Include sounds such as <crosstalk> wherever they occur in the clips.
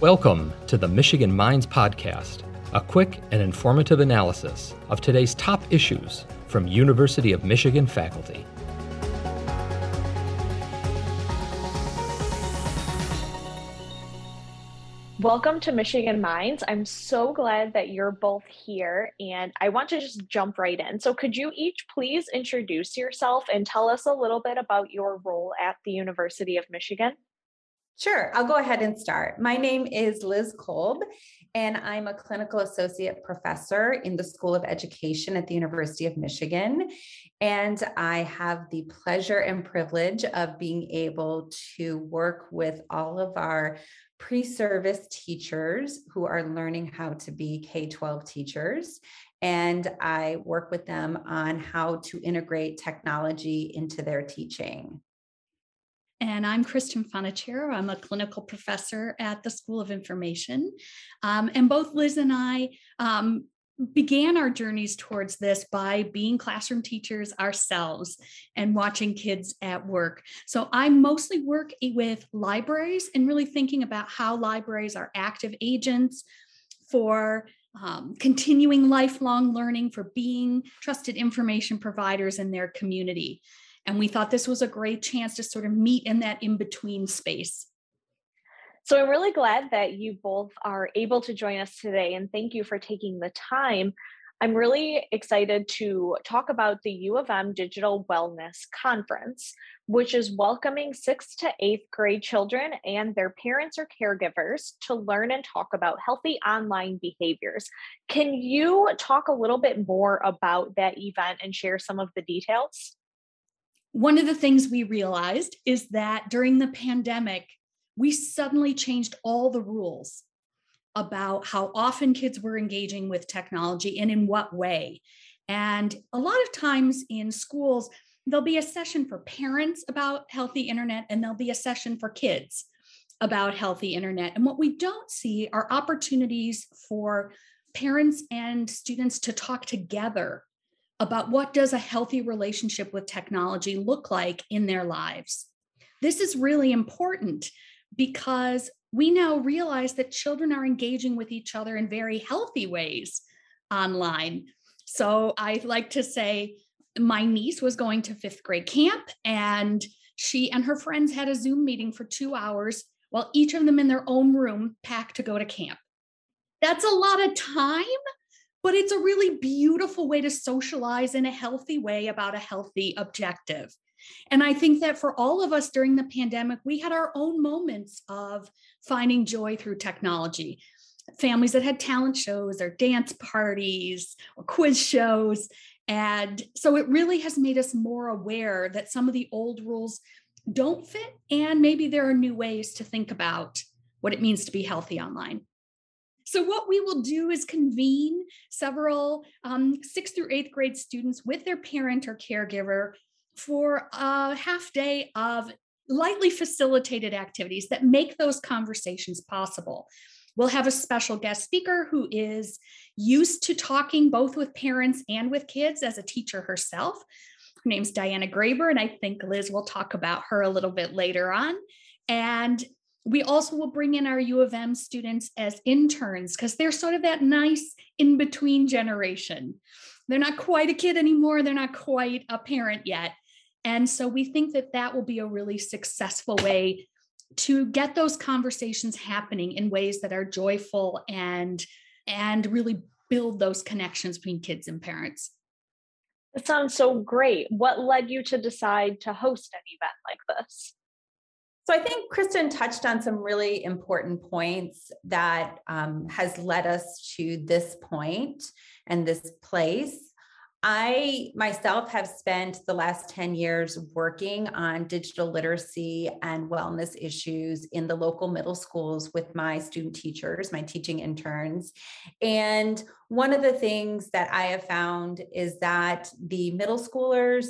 Welcome to the Michigan Minds Podcast, a quick and informative analysis of today's top issues from University of Michigan faculty. Welcome to Michigan Minds. I'm so glad that you're both here, and I want to just jump right in. So, could you each please introduce yourself and tell us a little bit about your role at the University of Michigan? Sure, I'll go ahead and start. My name is Liz Kolb, and I'm a clinical associate professor in the School of Education at the University of Michigan. And I have the pleasure and privilege of being able to work with all of our pre service teachers who are learning how to be K 12 teachers. And I work with them on how to integrate technology into their teaching. And I'm Kristen Fontichiaro. I'm a clinical professor at the School of Information. Um, and both Liz and I um, began our journeys towards this by being classroom teachers ourselves and watching kids at work. So I mostly work with libraries and really thinking about how libraries are active agents for um, continuing lifelong learning, for being trusted information providers in their community. And we thought this was a great chance to sort of meet in that in between space. So I'm really glad that you both are able to join us today, and thank you for taking the time. I'm really excited to talk about the U of M Digital Wellness Conference, which is welcoming sixth to eighth grade children and their parents or caregivers to learn and talk about healthy online behaviors. Can you talk a little bit more about that event and share some of the details? One of the things we realized is that during the pandemic, we suddenly changed all the rules about how often kids were engaging with technology and in what way. And a lot of times in schools, there'll be a session for parents about healthy internet, and there'll be a session for kids about healthy internet. And what we don't see are opportunities for parents and students to talk together about what does a healthy relationship with technology look like in their lives. This is really important because we now realize that children are engaging with each other in very healthy ways online. So I like to say my niece was going to fifth grade camp and she and her friends had a Zoom meeting for two hours while each of them in their own room packed to go to camp. That's a lot of time but it's a really beautiful way to socialize in a healthy way about a healthy objective. And I think that for all of us during the pandemic, we had our own moments of finding joy through technology. Families that had talent shows or dance parties or quiz shows. And so it really has made us more aware that some of the old rules don't fit. And maybe there are new ways to think about what it means to be healthy online. So, what we will do is convene several um, sixth through eighth grade students with their parent or caregiver for a half day of lightly facilitated activities that make those conversations possible. We'll have a special guest speaker who is used to talking both with parents and with kids as a teacher herself. Her name's Diana Graber, and I think Liz will talk about her a little bit later on. And we also will bring in our U of M students as interns because they're sort of that nice in between generation. They're not quite a kid anymore, they're not quite a parent yet. And so we think that that will be a really successful way to get those conversations happening in ways that are joyful and and really build those connections between kids and parents. That sounds so great. What led you to decide to host an event like this? So I think Kristen touched on some really important points that um, has led us to this point and this place. I myself have spent the last 10 years working on digital literacy and wellness issues in the local middle schools with my student teachers, my teaching interns. And one of the things that I have found is that the middle schoolers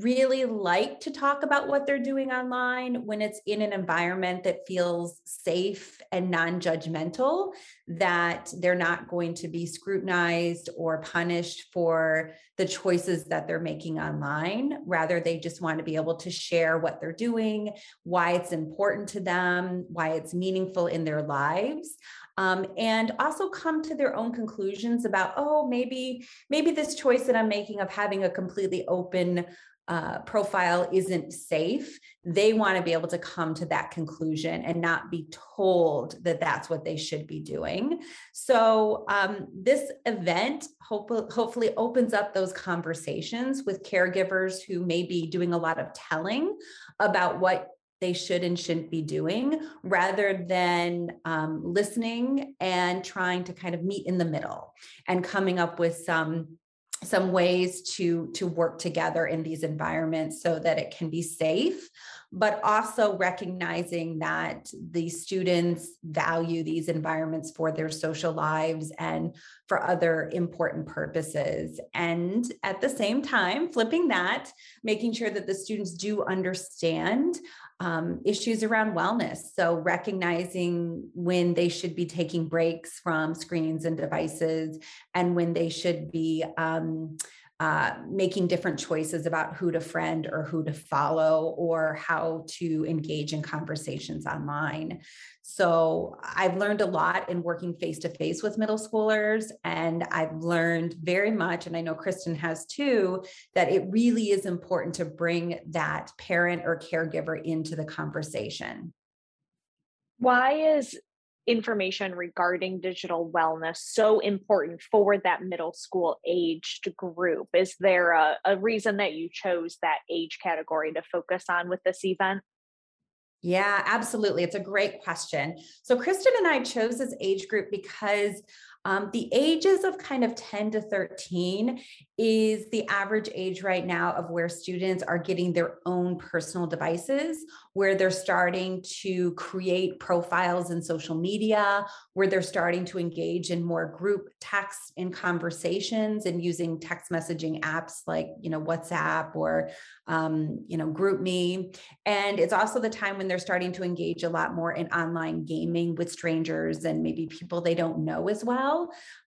really like to talk about what they're doing online when it's in an environment that feels safe and non judgmental, that they're not going to be scrutinized or punished for the choices that they're making online. Rather, they just want to be able to share what they're doing, why it's important to them, why it's meaningful in their lives um, and also come to their own conclusions about oh maybe maybe this choice that i'm making of having a completely open uh, profile isn't safe they want to be able to come to that conclusion and not be told that that's what they should be doing. So um, this event hope, hopefully opens up those conversations with caregivers who may be doing a lot of telling about what they should and shouldn't be doing rather than um, listening and trying to kind of meet in the middle and coming up with some some ways to to work together in these environments so that it can be safe but also recognizing that the students value these environments for their social lives and for other important purposes. And at the same time, flipping that, making sure that the students do understand um, issues around wellness. So, recognizing when they should be taking breaks from screens and devices and when they should be. Um, uh, making different choices about who to friend or who to follow or how to engage in conversations online. So I've learned a lot in working face to face with middle schoolers. And I've learned very much, and I know Kristen has too, that it really is important to bring that parent or caregiver into the conversation. Why is information regarding digital wellness so important for that middle school aged group? Is there a, a reason that you chose that age category to focus on with this event? Yeah, absolutely. It's a great question. So, Kristen and I chose this age group because um, the ages of kind of 10 to 13 is the average age right now of where students are getting their own personal devices, where they're starting to create profiles in social media, where they're starting to engage in more group text and conversations and using text messaging apps like, you know, WhatsApp or, um, you know, GroupMe. And it's also the time when they're starting to engage a lot more in online gaming with strangers and maybe people they don't know as well.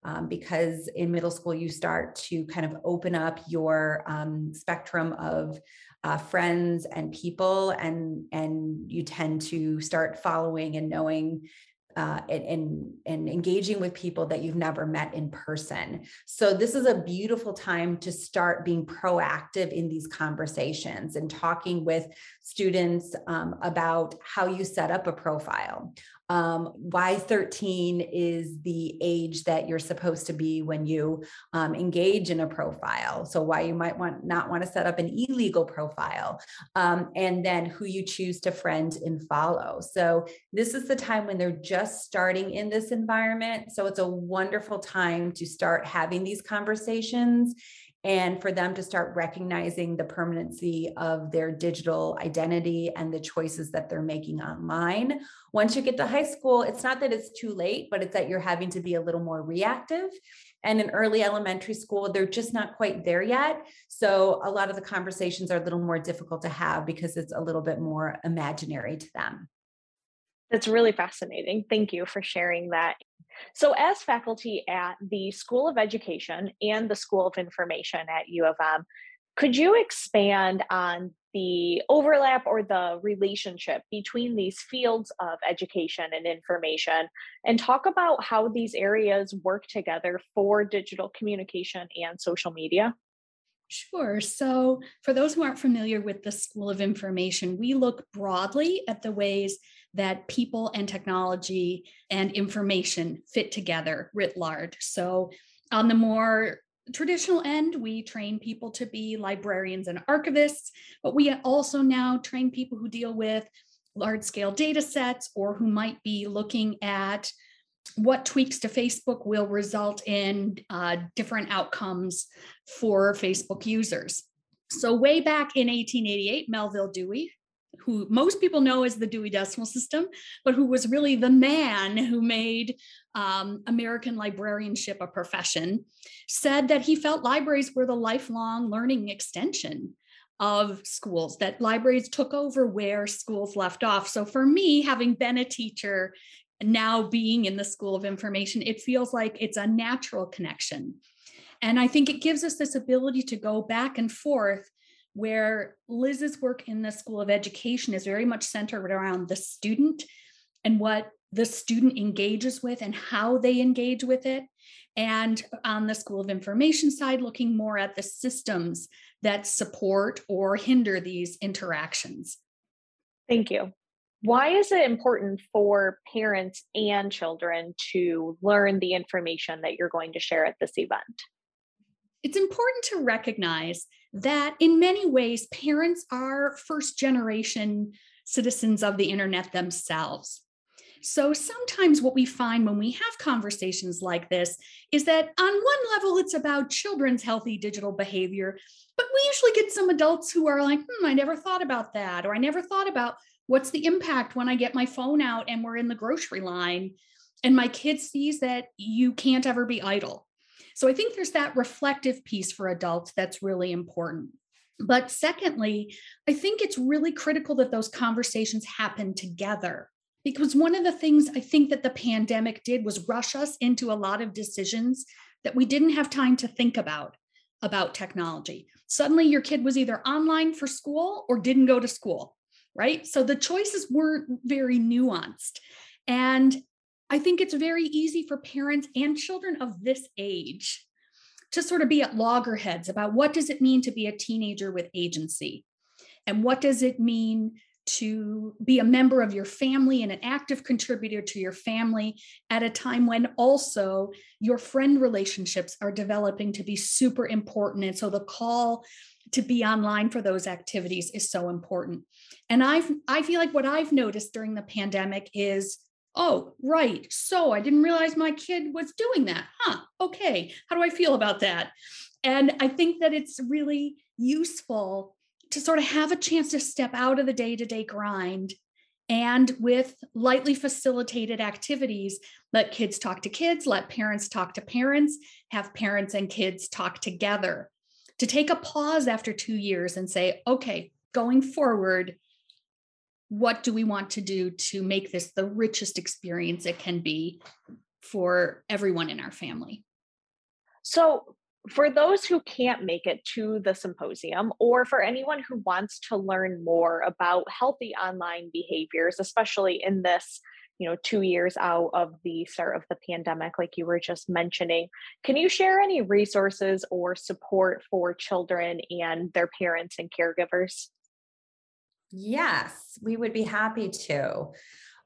Um, because in middle school, you start to kind of open up your um, spectrum of uh, friends and people and and you tend to start following and knowing uh, and, and, and engaging with people that you've never met in person. So this is a beautiful time to start being proactive in these conversations and talking with students um, about how you set up a profile, um, why 13 is the age that you're supposed to be when you um, engage in a profile. So why you might want not want to set up an illegal profile, um, and then who you choose to friend and follow. So this is the time when they're just starting in this environment. So it's a wonderful time to start having these conversations and for them to start recognizing the permanency of their digital identity and the choices that they're making online. Once you get to high school, it's not that it's too late, but it's that you're having to be a little more reactive. And in early elementary school, they're just not quite there yet. So a lot of the conversations are a little more difficult to have because it's a little bit more imaginary to them. That's really fascinating. Thank you for sharing that. So, as faculty at the School of Education and the School of Information at U of M, could you expand on the overlap or the relationship between these fields of education and information and talk about how these areas work together for digital communication and social media? Sure. So, for those who aren't familiar with the School of Information, we look broadly at the ways that people and technology and information fit together writ large. So, on the more traditional end, we train people to be librarians and archivists, but we also now train people who deal with large scale data sets or who might be looking at what tweaks to Facebook will result in uh, different outcomes for Facebook users. So, way back in 1888, Melvil Dewey, who most people know as the Dewey Decimal System, but who was really the man who made um, American librarianship a profession, said that he felt libraries were the lifelong learning extension of schools, that libraries took over where schools left off. So for me, having been a teacher, now being in the School of Information, it feels like it's a natural connection. And I think it gives us this ability to go back and forth where Liz's work in the School of Education is very much centered around the student and what the student engages with and how they engage with it. And on the School of Information side, looking more at the systems that support or hinder these interactions. Thank you. Why is it important for parents and children to learn the information that you're going to share at this event? It's important to recognize that in many ways, parents are first generation citizens of the internet themselves. So sometimes what we find when we have conversations like this is that on one level, it's about children's healthy digital behavior, but we usually get some adults who are like, hmm, I never thought about that, or I never thought about what's the impact when I get my phone out and we're in the grocery line and my kid sees that you can't ever be idle. So I think there's that reflective piece for adults that's really important. But secondly, I think it's really critical that those conversations happen together because one of the things I think that the pandemic did was rush us into a lot of decisions that we didn't have time to think about about technology. Suddenly your kid was either online for school or didn't go to school, right? So the choices weren't very nuanced. And I think it's very easy for parents and children of this age to sort of be at loggerheads about what does it mean to be a teenager with agency? And what does it mean to be a member of your family and an active contributor to your family at a time when also your friend relationships are developing to be super important. And so the call to be online for those activities is so important. And I've I feel like what I've noticed during the pandemic is oh, right. So I didn't realize my kid was doing that. Huh. Okay. How do I feel about that? And I think that it's really useful to sort of have a chance to step out of the day to day grind and with lightly facilitated activities, let kids talk to kids, let parents talk to parents, have parents and kids talk together. To take a pause after two years and say, okay, going forward, what do we want to do to make this the richest experience it can be for everyone in our family? So, for those who can't make it to the symposium, or for anyone who wants to learn more about healthy online behaviors, especially in this you know two years out of the start of the pandemic like you were just mentioning can you share any resources or support for children and their parents and caregivers yes we would be happy to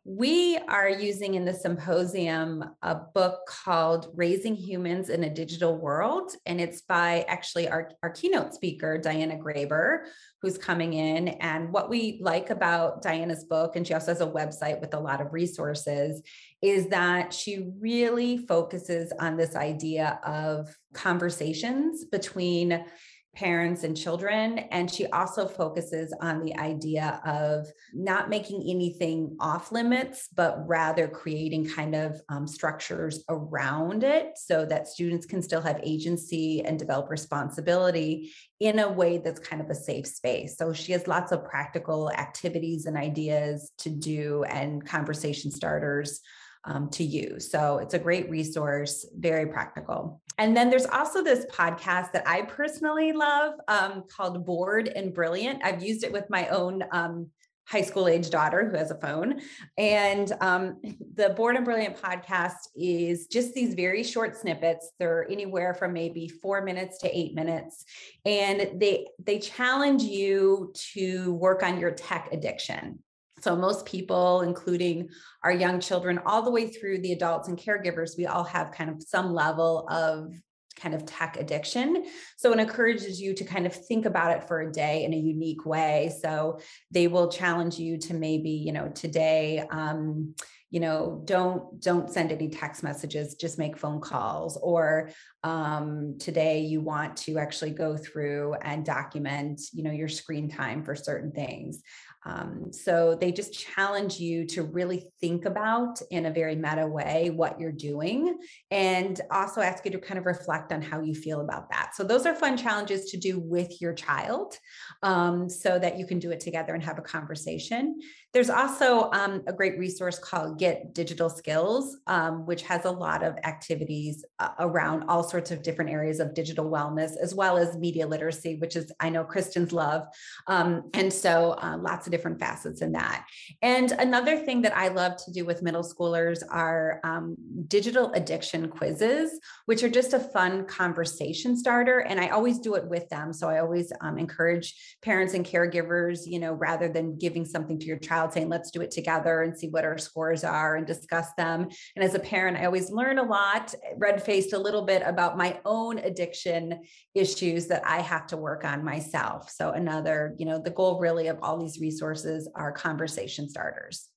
we are using in the symposium a book called Raising Humans in a Digital World. And it's by actually our, our keynote speaker, Diana Graber, who's coming in. And what we like about Diana's book, and she also has a website with a lot of resources, is that she really focuses on this idea of conversations between parents and children. And she also focuses on the idea of not making anything off limits, but rather creating kind of um, structures around it so that students can still have agency and develop responsibility in a way that's kind of a safe space. So she has lots of practical activities and ideas to do and conversation starters um, to use. So it's a great resource, very practical. And then there's also this podcast that I personally love um, called Bored and Brilliant. I've used it with my own um, high school age daughter who has a phone. And um, the Bored and Brilliant podcast is just these very short snippets. They're anywhere from maybe four minutes to eight minutes. And they they challenge you to work on your tech addiction. So, most people, including our young children, all the way through the adults and caregivers, we all have kind of some level of kind of tech addiction. So, it encourages you to kind of think about it for a day in a unique way. So, they will challenge you to maybe, you know, today, um, you know don't don't send any text messages just make phone calls or um, today you want to actually go through and document you know your screen time for certain things Um, so they just challenge you to really think about in a very meta way what you're doing and also ask you to kind of reflect on how you feel about that. So those are fun challenges to do with your child um, so that you can do it together and have a conversation. There's also um, a great resource called Get Digital Skills, um, which has a lot of activities uh, around all sorts of different areas of digital wellness, as well as media literacy, which is, I know, Kristen's love. Um, and so uh, lots of different facets in that. And another thing that I love to do with middle schoolers are um, digital addiction quizzes, which are just a fun conversation starter. And I always do it with them. So I always um, encourage parents and caregivers, you know, rather than giving something to your child child saying, let's do it together and see what our scores are and discuss them. And as a parent, I always learn a lot, red faced a little bit about my own addiction issues that I have to work on myself. So, another, you know, the goal really of all these resources are conversation starters.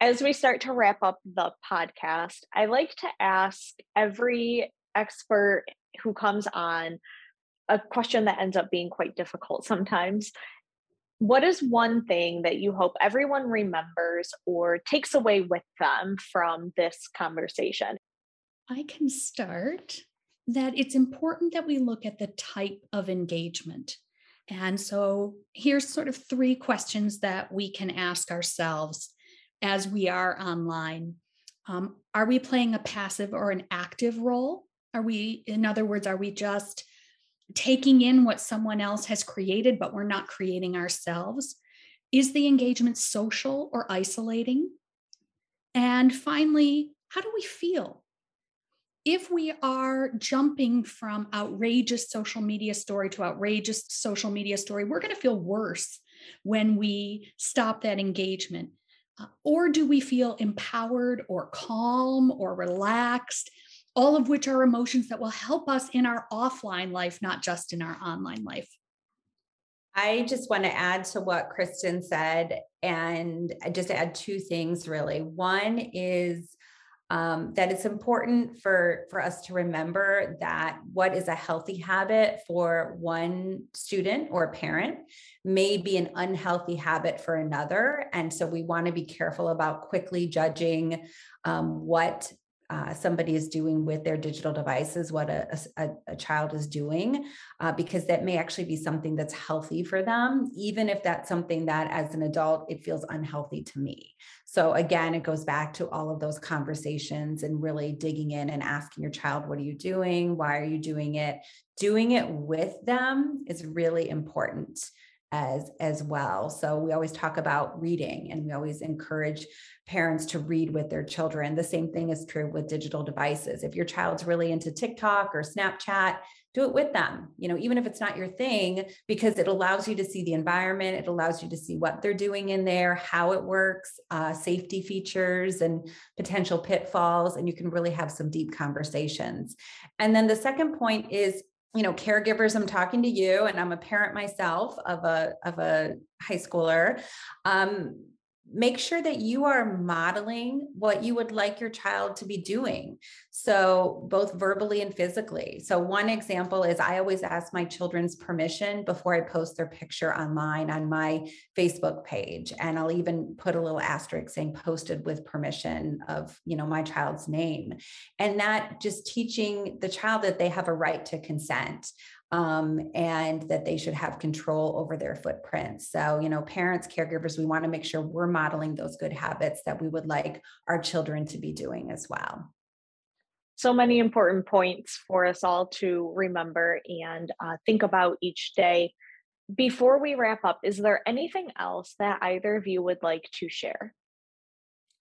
As we start to wrap up the podcast, I like to ask every expert who comes on a question that ends up being quite difficult sometimes what is one thing that you hope everyone remembers or takes away with them from this conversation? I can start that it's important that we look at the type of engagement. And so here's sort of three questions that we can ask ourselves as we are online. Um, are we playing a passive or an active role? Are we, in other words, are we just taking in what someone else has created, but we're not creating ourselves? Is the engagement social or isolating? And finally, how do we feel? If we are jumping from outrageous social media story to outrageous social media story, we're going to feel worse when we stop that engagement. Uh, or do we feel empowered or calm or relaxed? All of which are emotions that will help us in our offline life, not just in our online life. I just want to add to what Kristen said and just add two things really. One is um, that it's important for for us to remember that what is a healthy habit for one student or parent may be an unhealthy habit for another and so we want to be careful about quickly judging um, what uh, somebody is doing with their digital devices, what a, a, a child is doing, uh, because that may actually be something that's healthy for them, even if that's something that as an adult, it feels unhealthy to me. So again, it goes back to all of those conversations and really digging in and asking your child, what are you doing? Why are you doing it? Doing it with them is really important as as well. So we always talk about reading and we always encourage parents to read with their children. The same thing is true with digital devices. If your child's really into tiktok or snapchat do it with them you know even if it's not your thing because it allows you to see the environment. It allows you to see what they're doing in there how it works uh, safety features and potential pitfalls and you can really have some deep conversations. And then the second point is you know caregivers i'm talking to you and i'm a parent myself of a of a high schooler um, make sure that you are modeling what you would like your child to be doing. So, both verbally and physically. So, one example is I always ask my children's permission before I post their picture online on my Facebook page. And I'll even put a little asterisk saying posted with permission of, you know, my child's name. And that just teaching the child that they have a right to consent um, and that they should have control over their footprints. So, you know, parents, caregivers, we want to make sure we're modeling those good habits that we would like our children to be doing as well. So many important points for us all to remember and uh, think about each day. Before we wrap up, is there anything else that either of you would like to share?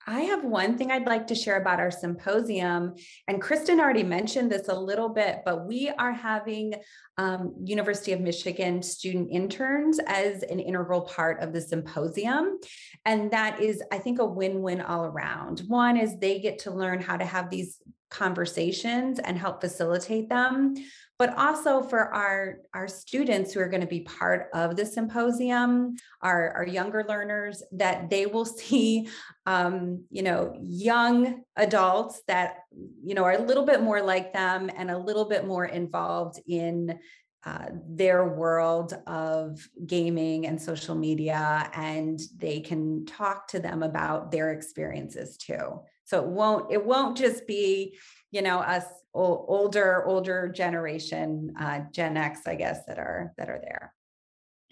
I have one thing I'd like to share about our symposium. And Kristen already mentioned this a little bit, but we are having um, University of Michigan student interns as an integral part of the symposium. And that is, I think, a win win all around. One is they get to learn how to have these conversations and help facilitate them but also for our, our students who are going to be part of the symposium, our, our younger learners, that they will <laughs> see, um, you know, young adults that, you know, are a little bit more like them and a little bit more involved in uh, their world of gaming and social media, and they can talk to them about their experiences too. So it won't it won't just be you know us older older generation uh, Gen X, I guess that are that are there.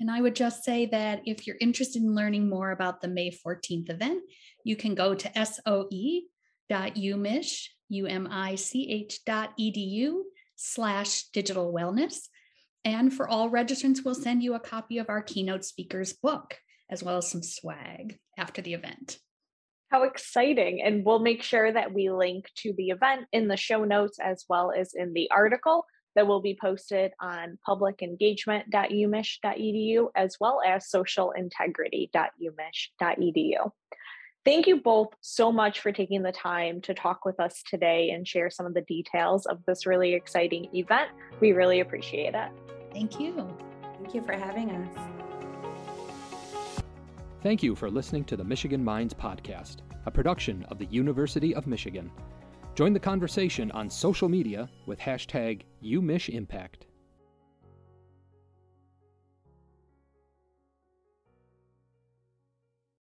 And I would just say that if you're interested in learning more about the May 14th event, you can go to soe.umich.edu slash digital wellness. And for all registrants, we'll send you a copy of our keynote speaker's book, as well as some swag after the event. How exciting. And we'll make sure that we link to the event in the show notes as well as in the article that will be posted on publicengagement.umich.edu as well as socialintegrity.umich.edu. Thank you both so much for taking the time to talk with us today and share some of the details of this really exciting event. We really appreciate it. Thank you. Thank you for having us. Thank you for listening to the Michigan Minds Podcast, a production of the University of Michigan. Join the conversation on social media with hashtag UMichImpact.